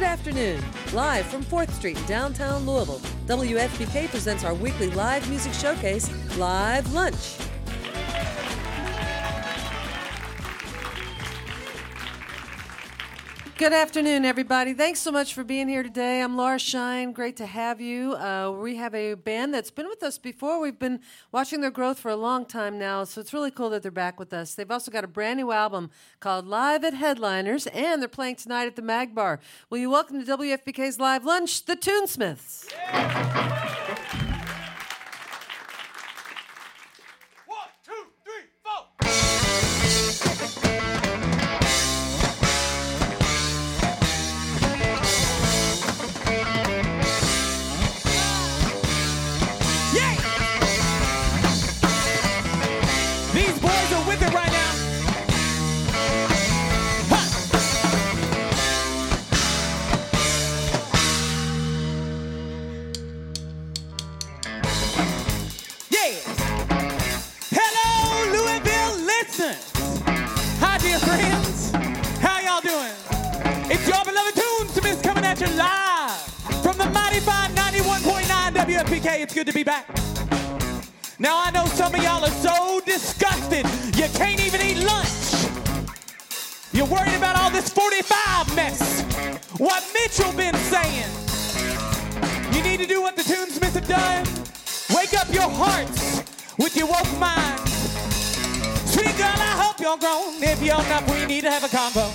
Good afternoon. Live from 4th Street in downtown Louisville, WFPK presents our weekly live music showcase, Live Lunch. Good afternoon, everybody. Thanks so much for being here today. I'm Laura Shine. Great to have you. Uh, we have a band that's been with us before. We've been watching their growth for a long time now, so it's really cool that they're back with us. They've also got a brand new album called Live at Headliners, and they're playing tonight at the Mag Bar. Will you welcome to WFPK's Live Lunch, the Tunesmiths? Yeah. WFPK, it's good to be back. Now I know some of y'all are so disgusted you can't even eat lunch. You're worried about all this 45 mess. What Mitchell been saying. You need to do what the Tunesmiths have done. Wake up your hearts with your woke minds. Sweet girl, I hope you're grown. If you're not, we need to have a convo.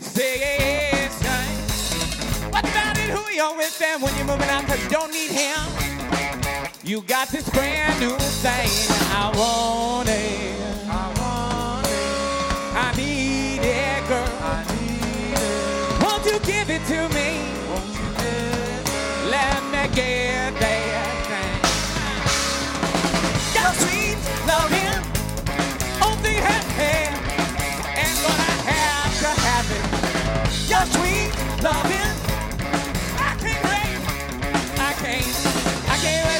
Say what about it? Who you're with them when you're moving out? Cause you don't need him. You got this brand new thing. I want it. I want it. I need it, girl. I need it. Won't you give it to me? Won't you give it? Let me get that thing. Got sweet loving on the head. And gonna have to have it. Your sweet loving.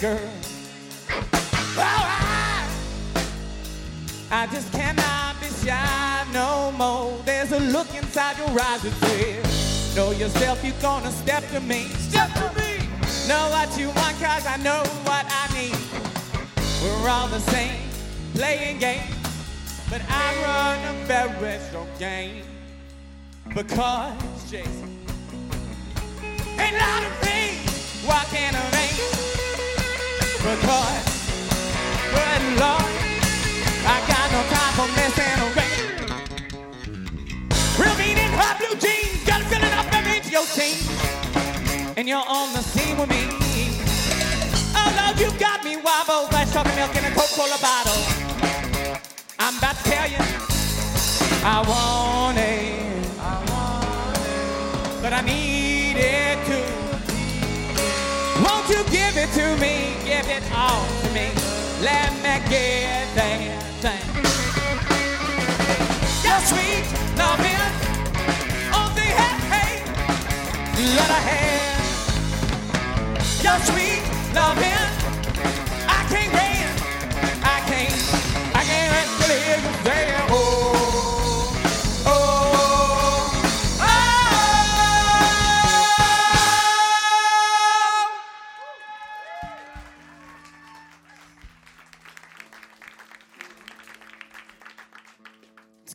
girl. Oh, I, I just cannot be shy no more. There's a look inside your eyes that says, Know yourself, you're gonna step to me. Step to me. Know what you want, cause I know what I need. We're all the same, playing games. But I run a very strong game. Because Jason ain't lot of me walking around because, good Lord, I got no time for messing around. Real mean in hot blue jeans, got a feeling up and into your team. And you're on the scene with me. Oh, Lord, you got me wobble, glass chocolate milk in a Coca-Cola bottle. I'm about to tell you, I want it, I want it, but I need it too. Won't you give it to me? Give it all to me. Let me get that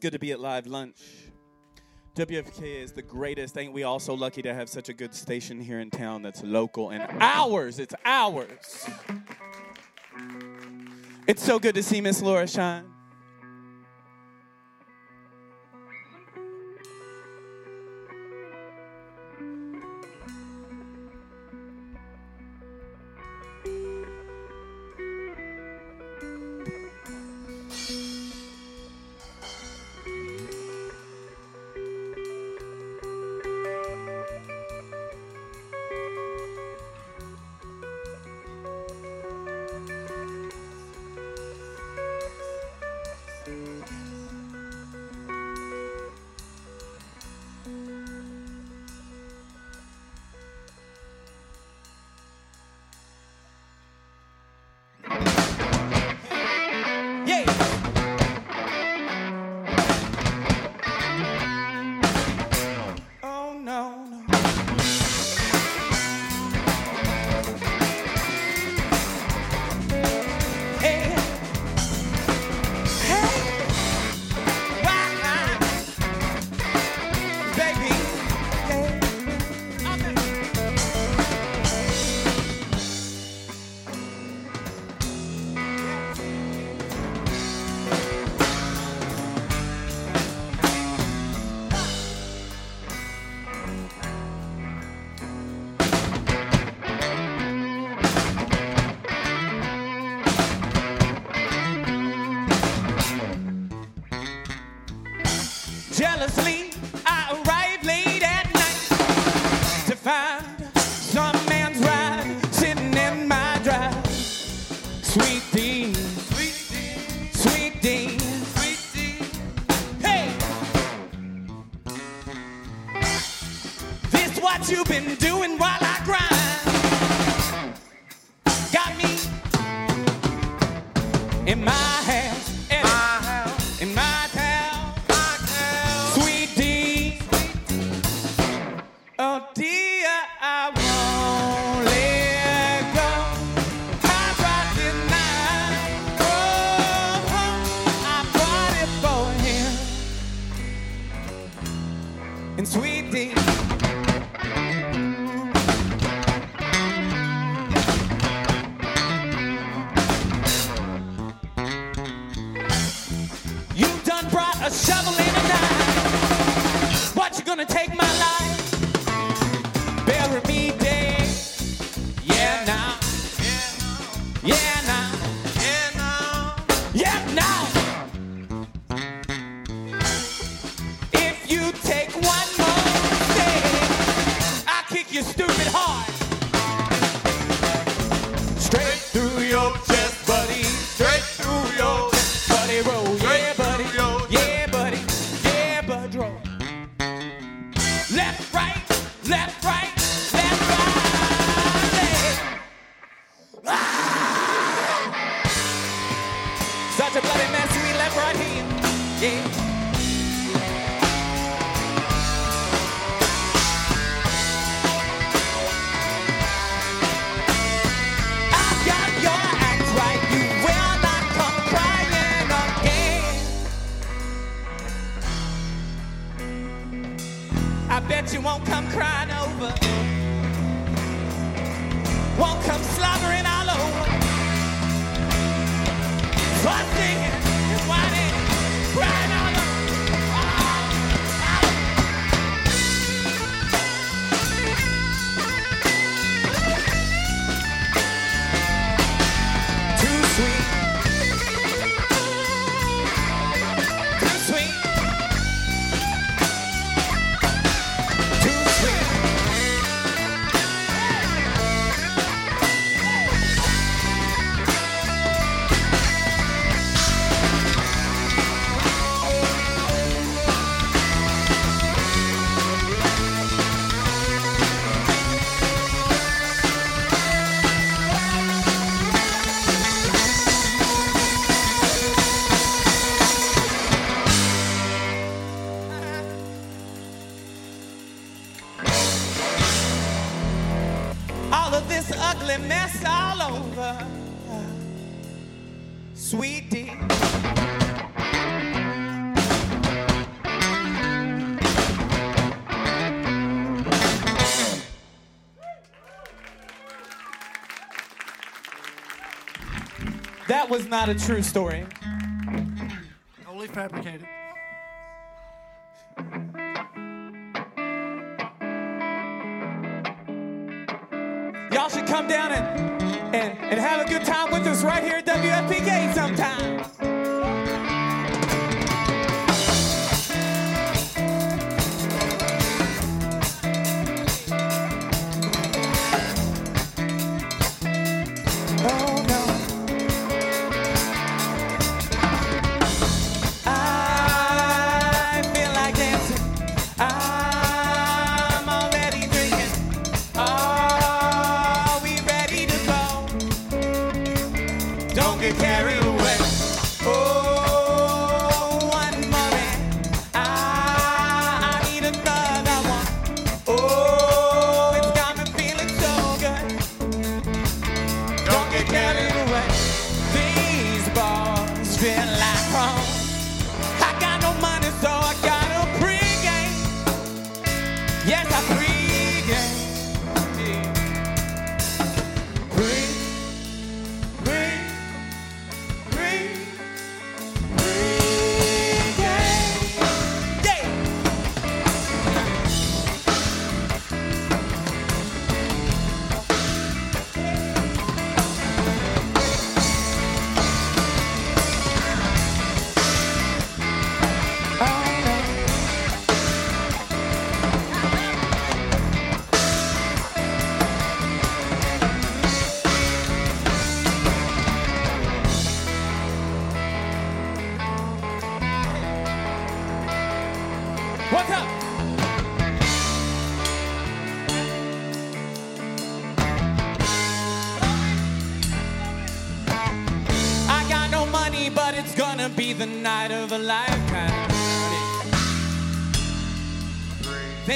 good to be at Live Lunch. WFK is the greatest. Ain't we all so lucky to have such a good station here in town that's local and ours? It's ours. It's so good to see Miss Laura Shine. Oh, dear. I bet you won't come crying over. Won't come slobbering all over. So I'm singing, whining, crying that was not a true story. Only fabricated. Y'all should come down and, and, and have a good time with us right here at WFPK sometime.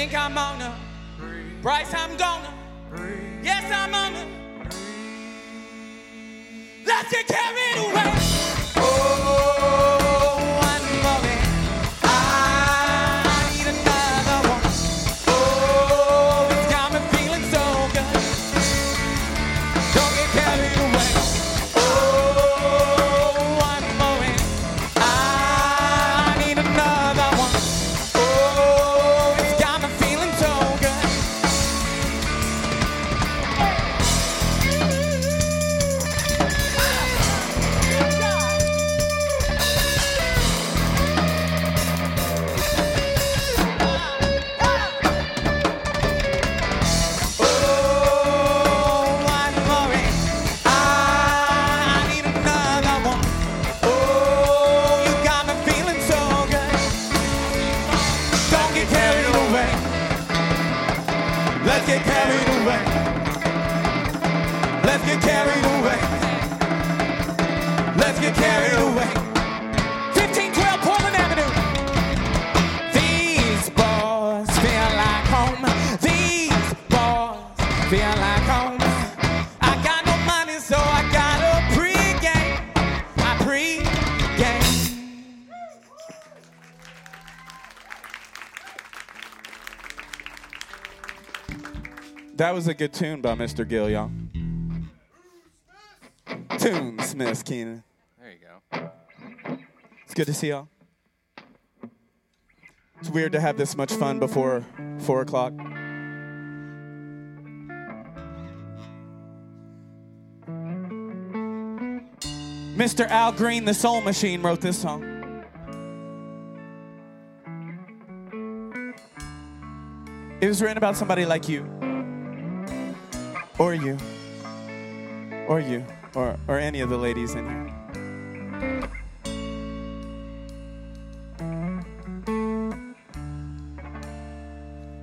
Think I'm on a That was a good tune by Mr. Gill, y'all. Tune Smith Keenan. There you go. It's good to see y'all. It's weird to have this much fun before four o'clock. Mr. Al Green, the Soul Machine, wrote this song. It was written about somebody like you, or you, or you, or, or any of the ladies in here.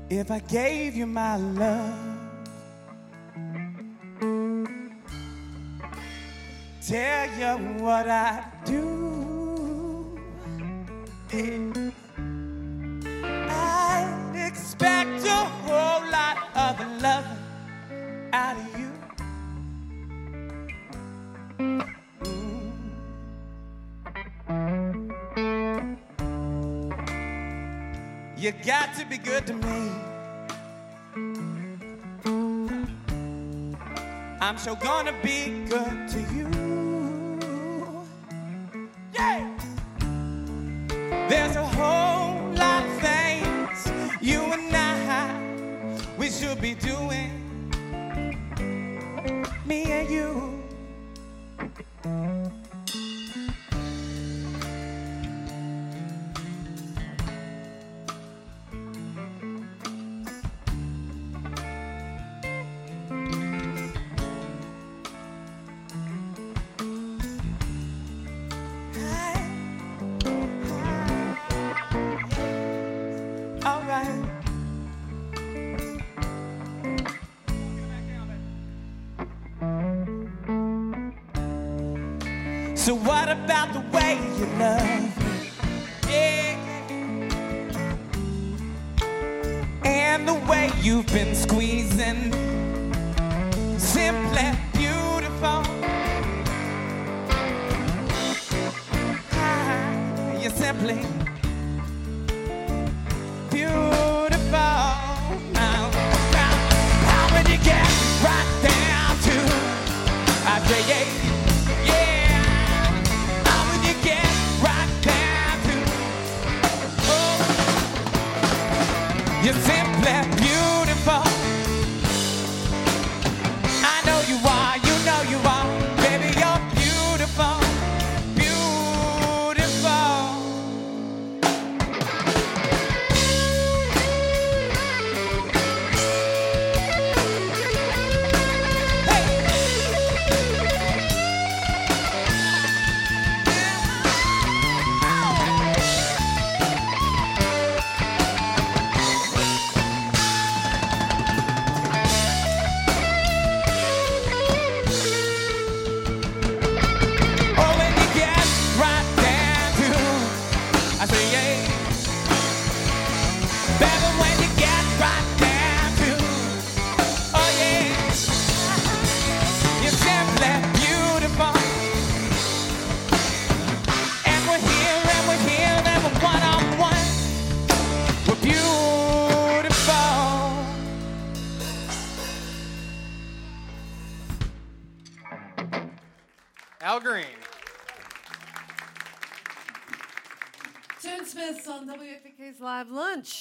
If I gave you my love, tell you what I do. Got to be good to me. I'm so gonna be good to you. So what about the way you love me? Yeah. And the way you've been squeezing, simply beautiful. Ah, You're simply beautiful.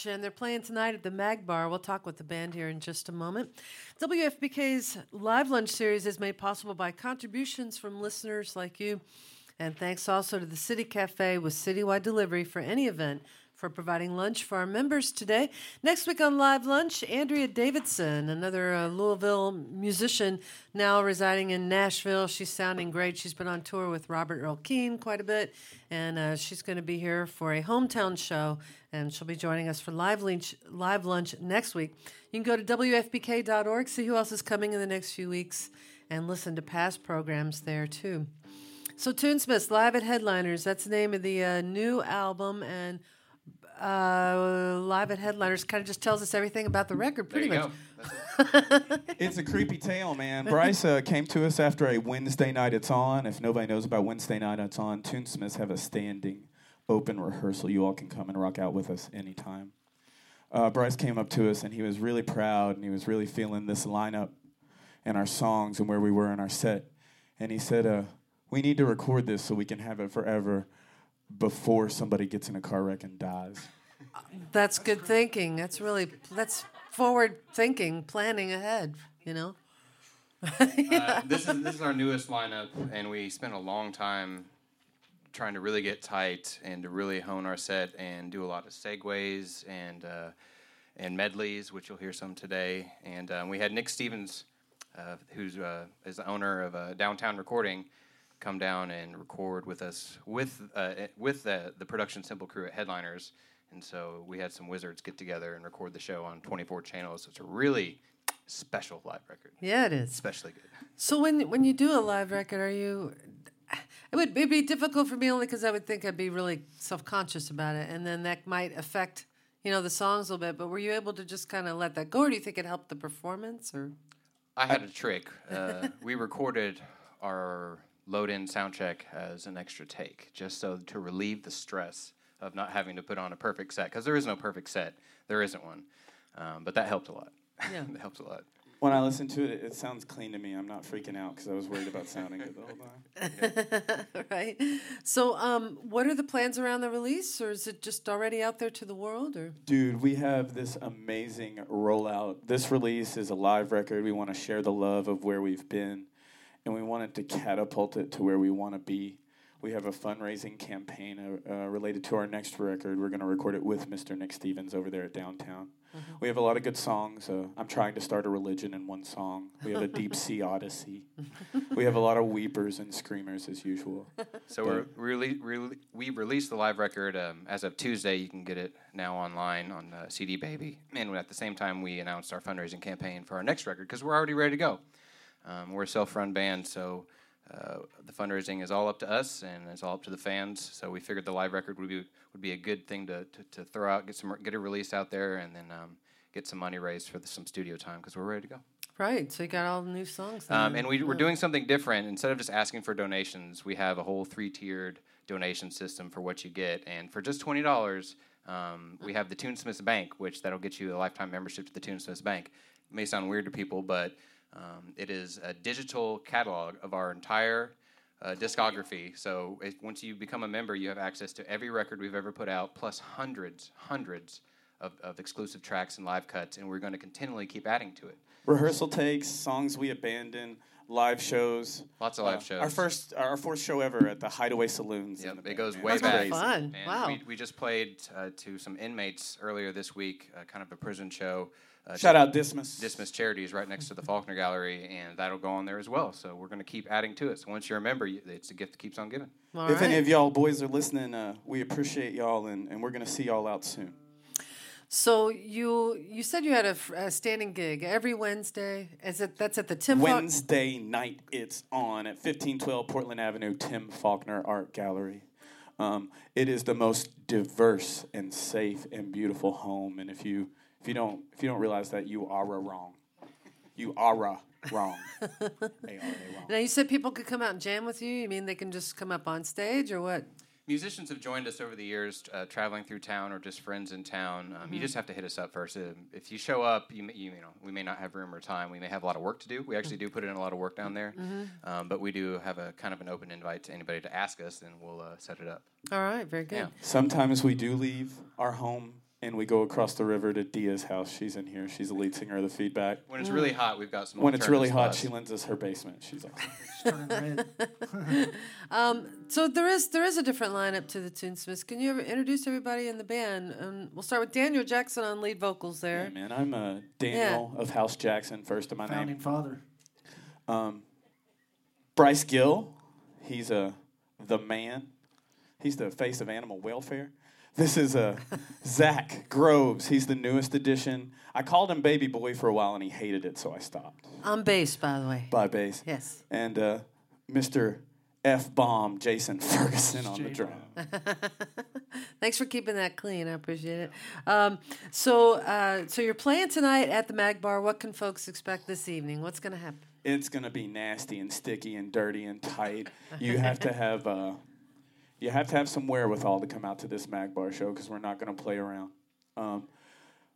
And they're playing tonight at the Mag Bar. We'll talk with the band here in just a moment. WFPK's Live Lunch series is made possible by contributions from listeners like you. And thanks also to the City Cafe with citywide delivery for any event for providing lunch for our members today. Next week on Live Lunch, Andrea Davidson, another uh, Louisville musician now residing in Nashville. She's sounding great. She's been on tour with Robert Earl Keen quite a bit, and uh, she's going to be here for a hometown show, and she'll be joining us for Live Lunch, live lunch next week. You can go to WFPK.org, see who else is coming in the next few weeks, and listen to past programs there too. So, Tunesmiths, Live at Headliners, that's the name of the uh, new album, and uh, live at headliners kind of just tells us everything about the record pretty there much go. It's a creepy tale, man. Bryce uh, came to us after a Wednesday night it's on. If nobody knows about Wednesday night it's on, Tunesmiths have a standing open rehearsal. You all can come and rock out with us anytime. Uh, Bryce came up to us and he was really proud and he was really feeling this lineup and our songs and where we were in our set. And he said, uh, We need to record this so we can have it forever before somebody gets in a car wreck and dies. that's good thinking that's really that's forward thinking planning ahead you know Uh, this is this is our newest lineup, and we spent a long time trying to really get tight and to really hone our set and do a lot of segues and uh, and medleys, which you'll hear some today. And um, we had Nick Stevens, uh, who's uh, is the owner of uh, Downtown Recording, come down and record with us with uh, with the the production Simple Crew at Headliners. And so we had some wizards get together and record the show on 24 channels. So it's a really special live record, yeah it is especially good. so when when you do a live record are you it would it'd be difficult for me only because i would think i'd be really self-conscious about it and then that might affect you know the songs a little bit but were you able to just kind of let that go or do you think it helped the performance or I had a trick. Uh, we recorded our load in sound check as an extra take, just so to relieve the stress of not having to put on a perfect set, because there is no perfect set. There isn't one. Um, but that helped a lot. Yeah. that helps a lot. When I listen to it, it sounds clean to me. I'm not freaking out because I was worried about sounding good the whole time. right so um what are the plans around the release or is it just already out there to the world or Dude, we have this amazing rollout. This release is a live record. We want to share the love of where we've been, and we wanted to catapult it to where we want to be. We have a fundraising campaign uh, uh, related to our next record. We're going to record it with Mr. Nick Stevens over there at Downtown. We have a lot of good songs. Uh, I'm trying to start a religion in one song. We have a deep sea odyssey. we have a lot of weepers and screamers as usual. So we're, we, rele- rele- we released the live record um, as of Tuesday. You can get it now online on uh, CD Baby. And at the same time, we announced our fundraising campaign for our next record because we're already ready to go. Um, we're a self-run band, so uh, the fundraising is all up to us and it's all up to the fans. So we figured the live record would be would be a good thing to, to, to throw out, get some get a release out there, and then um, get some money raised for the, some studio time because we're ready to go. right so you got all the new songs Um, and we, we're Yeah. doing something different. Instead of just asking for donations, we have a whole three tiered donation system for what you get. And for just twenty dollars, um, we have the Tunesmiths Bank, which that'll get you a lifetime membership to the Tunesmiths Bank. It may sound weird to people, but um, it is a digital catalog of our entire uh, discography. So if, once you become a member, you have access to every record we've ever put out, plus hundreds, hundreds of, of exclusive tracks and live cuts. And we're going to continually keep adding to it. rehearsal takes, songs we abandon, live shows. Lots of live Uh, shows. Our first, our fourth show ever at the Hideaway Saloons. in Yep, it band, goes man. way That's back. really fun. And Wow. we, we just played uh, to some inmates earlier this week, uh, kind of a prison show. Uh, Shout out Dismas. Dismiss Charities right next to the Faulkner Gallery, and that'll go on there as well. So we're going to keep adding to it. So once you're a member, it's a gift that keeps on giving. All if any of y'all boys are listening, uh, we appreciate y'all, and, and we're gonna see y'all out soon. So you you said you had a standing gig every Wednesday. Is it that's at the Tim Faulk- Wednesday night, it's on at 1512 Portland Avenue, Tim Faulkner Art Gallery. Um, it is the most diverse and safe and beautiful home, and if you if you don't if you don't realize that, you are a wrong. You are a wrong. they are a wrong. Now you said people could come out and jam with you. You mean they can just come up on stage or what? musicians have joined us over the years, uh, traveling through town or just friends in town. Um, You just have to hit us up first. Um, if you show up, you, may, you you know we may not have room or time. We may have a lot of work to do. We actually do put in a lot of work down there, um, but we do have a kind of an open invite to anybody to ask us, and we'll uh, set it up. All right, very good. Yeah. Sometimes we do leave our home and we go across the river to Dia's house. She's in here. She's the lead singer of the Feedback. When it's really hot, we've got some. When it's really hot, alternative she lends us her basement. She's awesome. Turning red. So there is there is a different lineup to the Tunesmiths. Can you introduce everybody in the band? Um, we'll start with Daniel Jackson on lead vocals there. Hey, man, I'm uh, Daniel of House Jackson, first of my Founding name. father. Bryce Gill, he's uh, the man. He's the face of animal welfare. This is a Zach Groves. He's the newest addition. I called him Baby Boy for a while and he hated it, so I stopped. On bass, by the way. By bass. Yes. And uh, Mr. F Bomb Jason Ferguson on the drum. Thanks for keeping that clean. I appreciate it. Um, so uh, so you're playing tonight at the Mag Bar. What can folks expect this evening? What's going to happen? it's gonna be nasty and sticky and dirty and tight. You have to have uh, you have to have some wherewithal to come out to this Mag Bar show because we're not gonna play around. Um,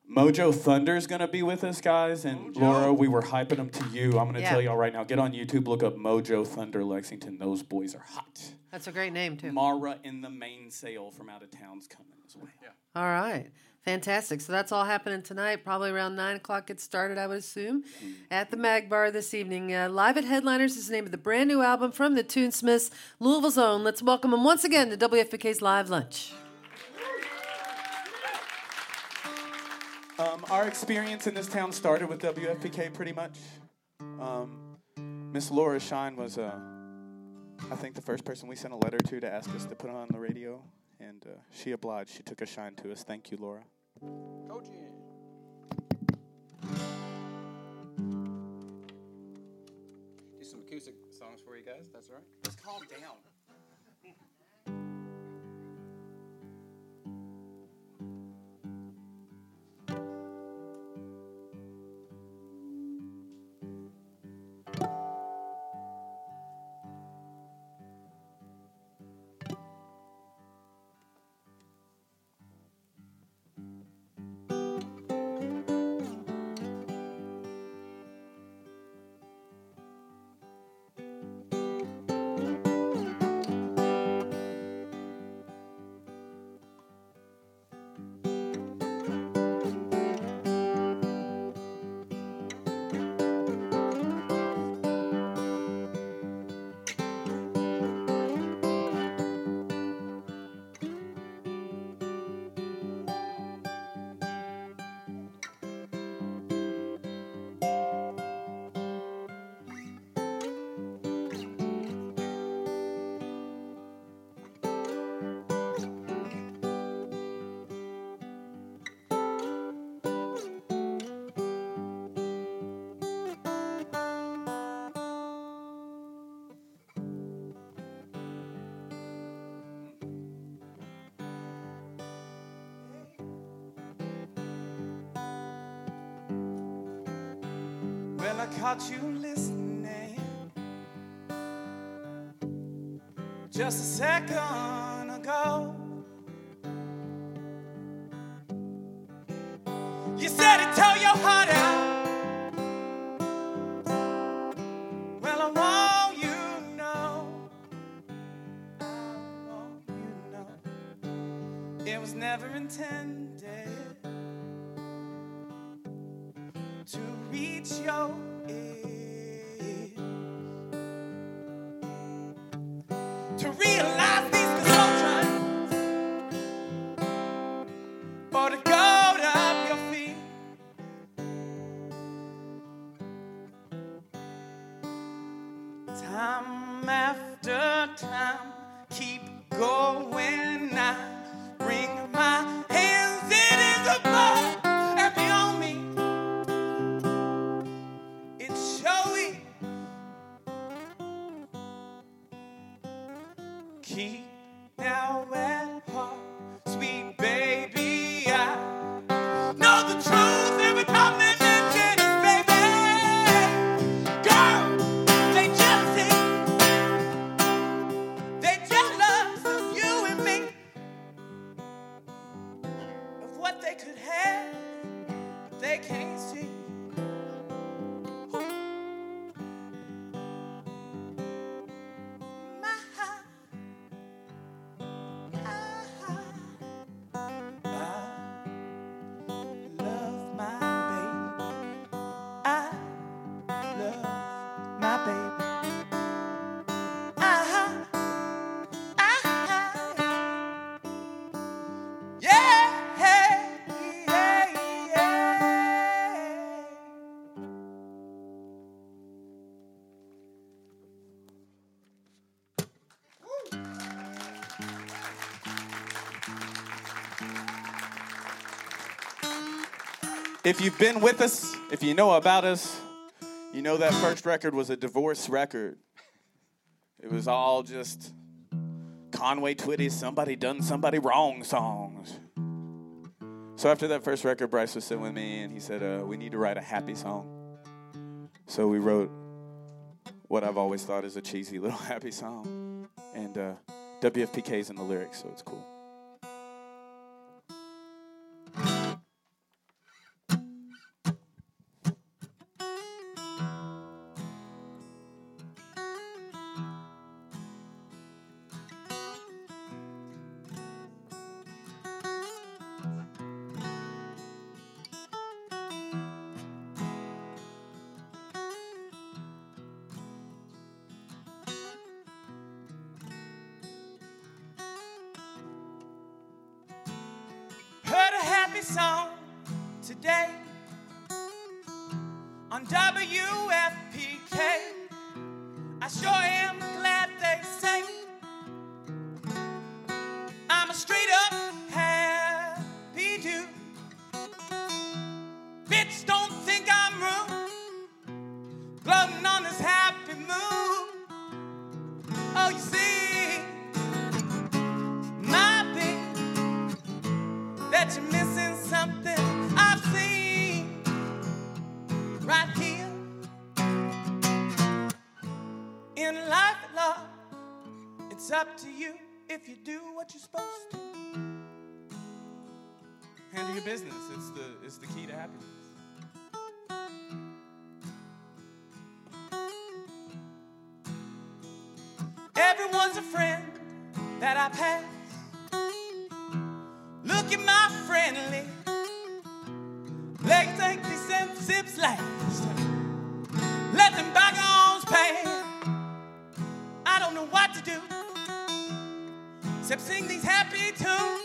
Mojo Thunder's gonna be with us, guys, and Laura, we were hyping them to you. I'm gonna Yeah. tell y'all right now. Get on YouTube, look up Mojo Thunder Lexington. Those boys are hot. That's a great name too. Mara in the mainsail from out of town's coming as well. Yeah. All right. Fantastic. So that's all happening tonight. Probably around 9 o'clock gets started, I would assume, at the Mag Bar this evening. Uh, Live at Headliners is the name of the brand new album from the Tunesmiths, Louisville's own. Let's welcome them once again to WFPK's Live Lunch. Um, our experience in this town started with WFPK pretty much. Um, Miss Laura Shine was, uh, I think, the first person we sent a letter to to ask us to put on the radio, and uh, she obliged. She took a shine to us. Thank you, Laura. Do some acoustic songs for you guys. That's all right. Just calm down. I caught you listening just a second ago. If you've been with us, if you know about us, you know that first record was a divorce record. It was all just Conway Twitty, somebody done somebody wrong songs. So after that first record, Bryce was sitting with me and he said, uh, We need to write a happy song. So we wrote what I've always thought is a cheesy little happy song. And uh, WFPK's in the lyrics, so it's cool. Song today on WFPK. You do what you're supposed to. Handle your business. It's the it's the key to happiness. Everyone's a friend that I pass. Look at my friendly. Except sing these happy tunes.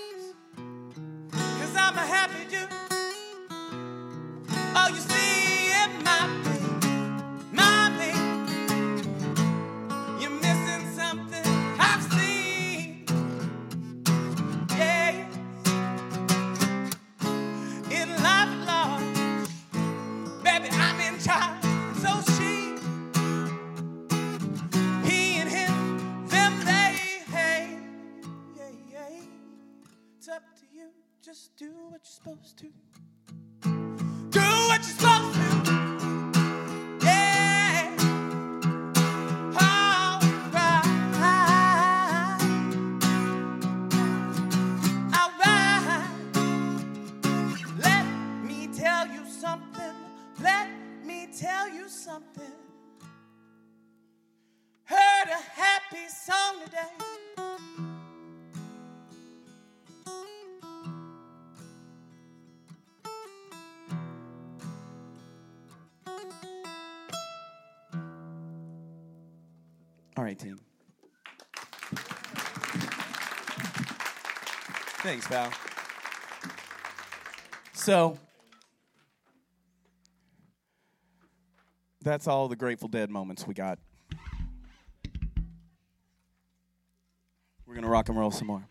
All right, team. Thanks, pal. So, that's all the Grateful Dead moments we got. We're going to rock and roll some more.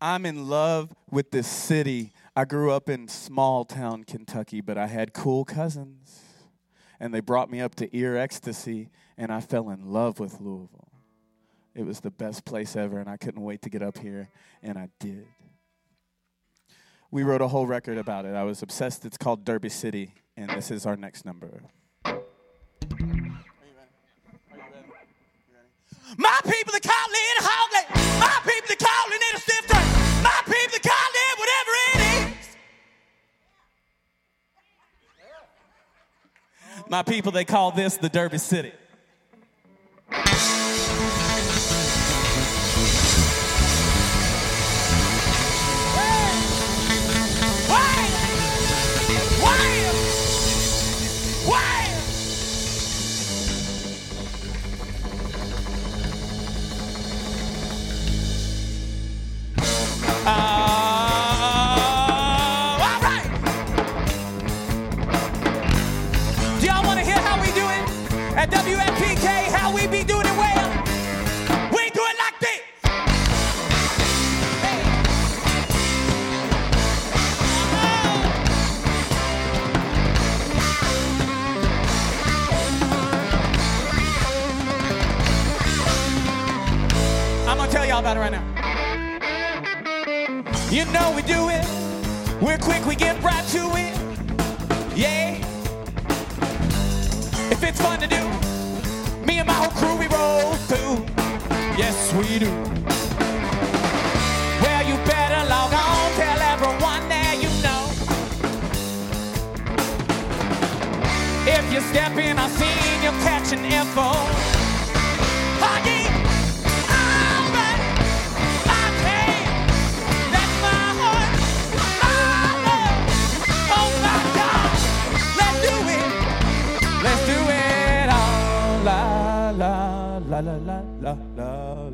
I'm in love with this city. I grew up in small town Kentucky, but I had cool cousins. And they brought me up to Ear X-tacy, and I fell in love with Louisville. It was the best place ever, and I couldn't wait to get up here, and I did. We wrote a whole record about it. I was obsessed. It's called Derby City, and this is our next number. My people, they My people, they call this the Derby City. at WFPK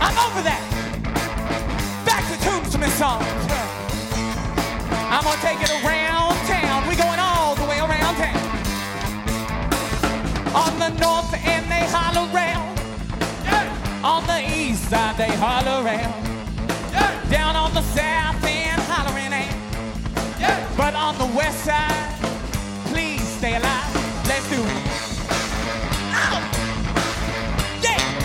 I'm over that. Back to Tombstone songs. I'm gonna take it around town. We going all the way around town. On the north end they holler round. On the east side they holler round. Down on the south end hollering out. But on the west side, please stay alive. Let's do it. Yeah!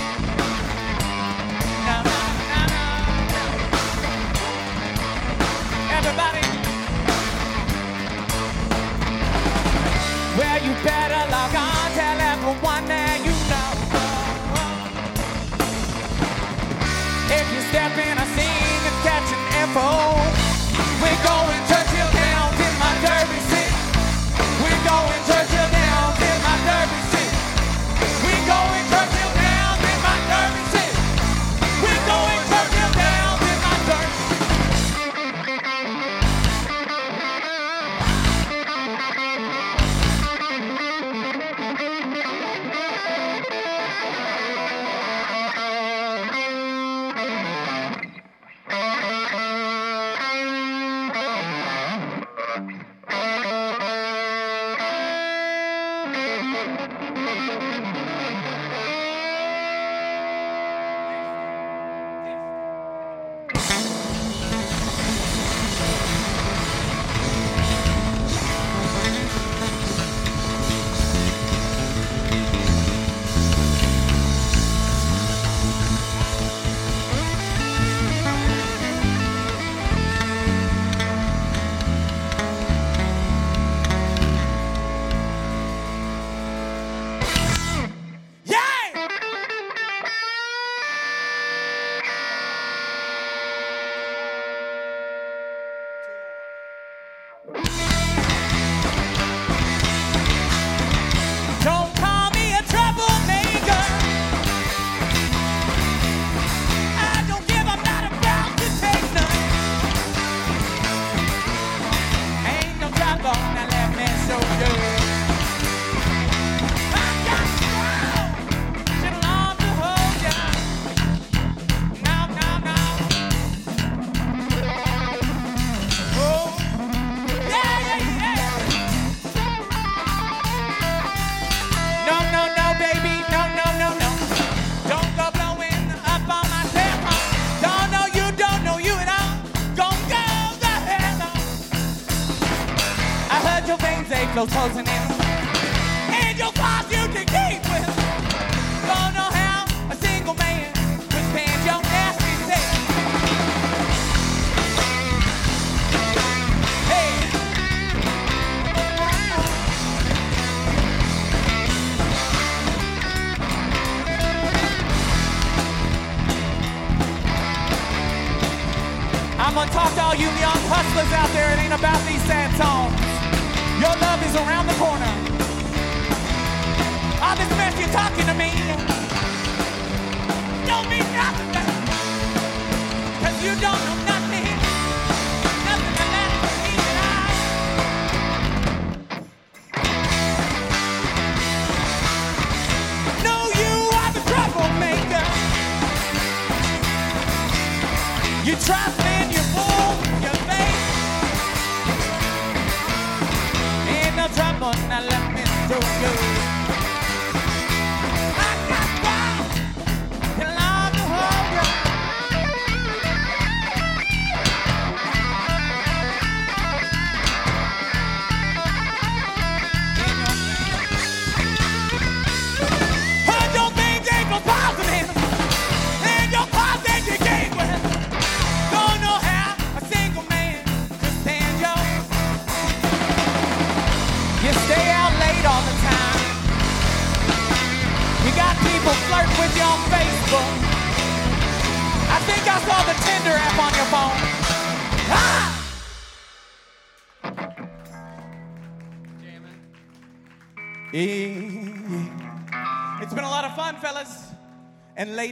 Well, you better log on, tell everyone that phone. We're going. Trouble, now let me do you.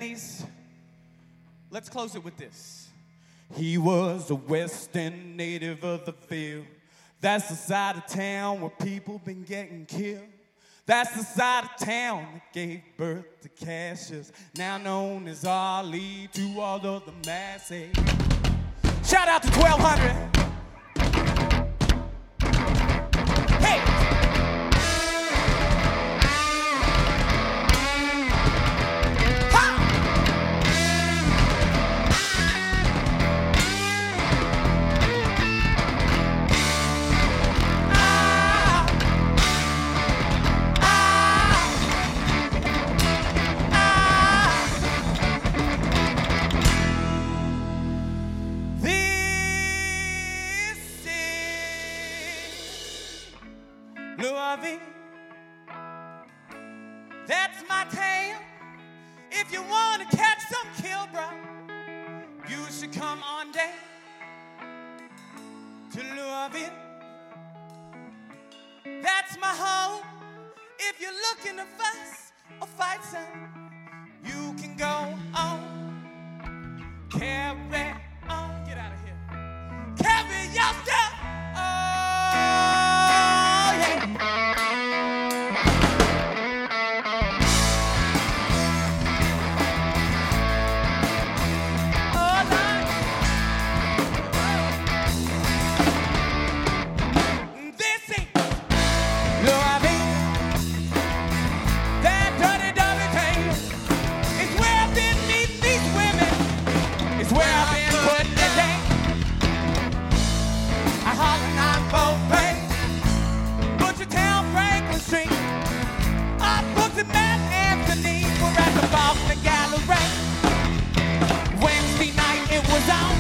Ladies. Let's close it with this. He was a western native of the field. That's the side of town where people been getting killed. That's the side of town that gave birth to Cassius, now known as Ali to all of the masses. Shout out to 1200. Butchertown, Franklin Street. I Matt Anthony. We're at the Gallery. Wednesday night it was on.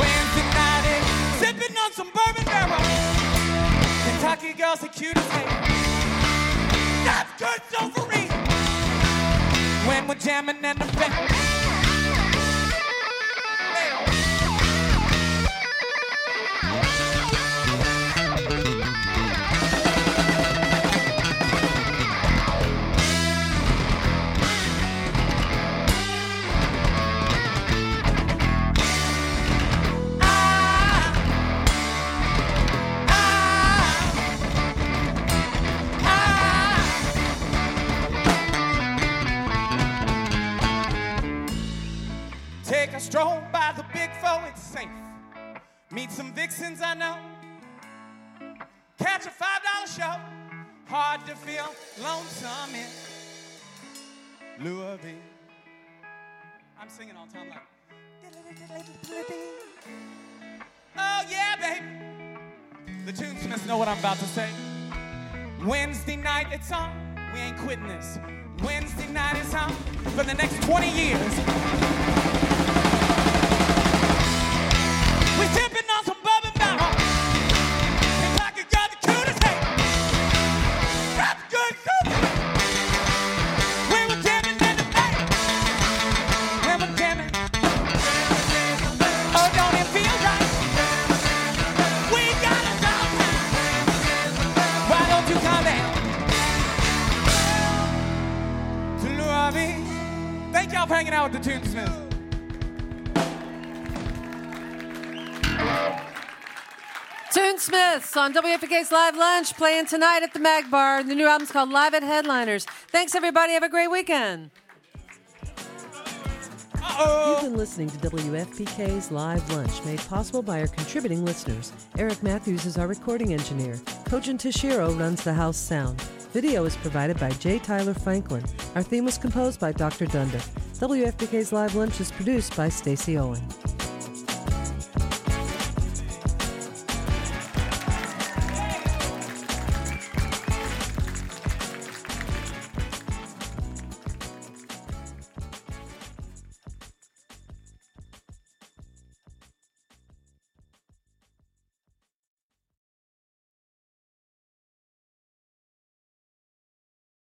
Wednesday night it sipping on some bourbon barrel. Kentucky girls. That's good. When we're jamming in the back. Meet some vixens I know. Catch a five dollar show. Hard to feel lonesome in Louisville. I'm singing all time like. Oh yeah, baby. The Tunesmiths know what I'm about to say. Wednesday night, it's on. We ain't quitting this. Wednesday night is on for the next 20 years. Tunesmiths on WFPK's Live Lunch playing tonight at the Mag Bar. The new album's called Live at Headliners. Thanks, everybody. Have a great weekend. Uh-oh. You've been listening to WFPK's Live Lunch, made possible by our contributing listeners. Eric Matthews is our recording engineer. Kojin Toshiro runs the house sound. Video is provided by J. Tyler Franklin. Our theme was composed by Dr. Dundiff. WFPK's Live Lunch is produced by Stacy Owen.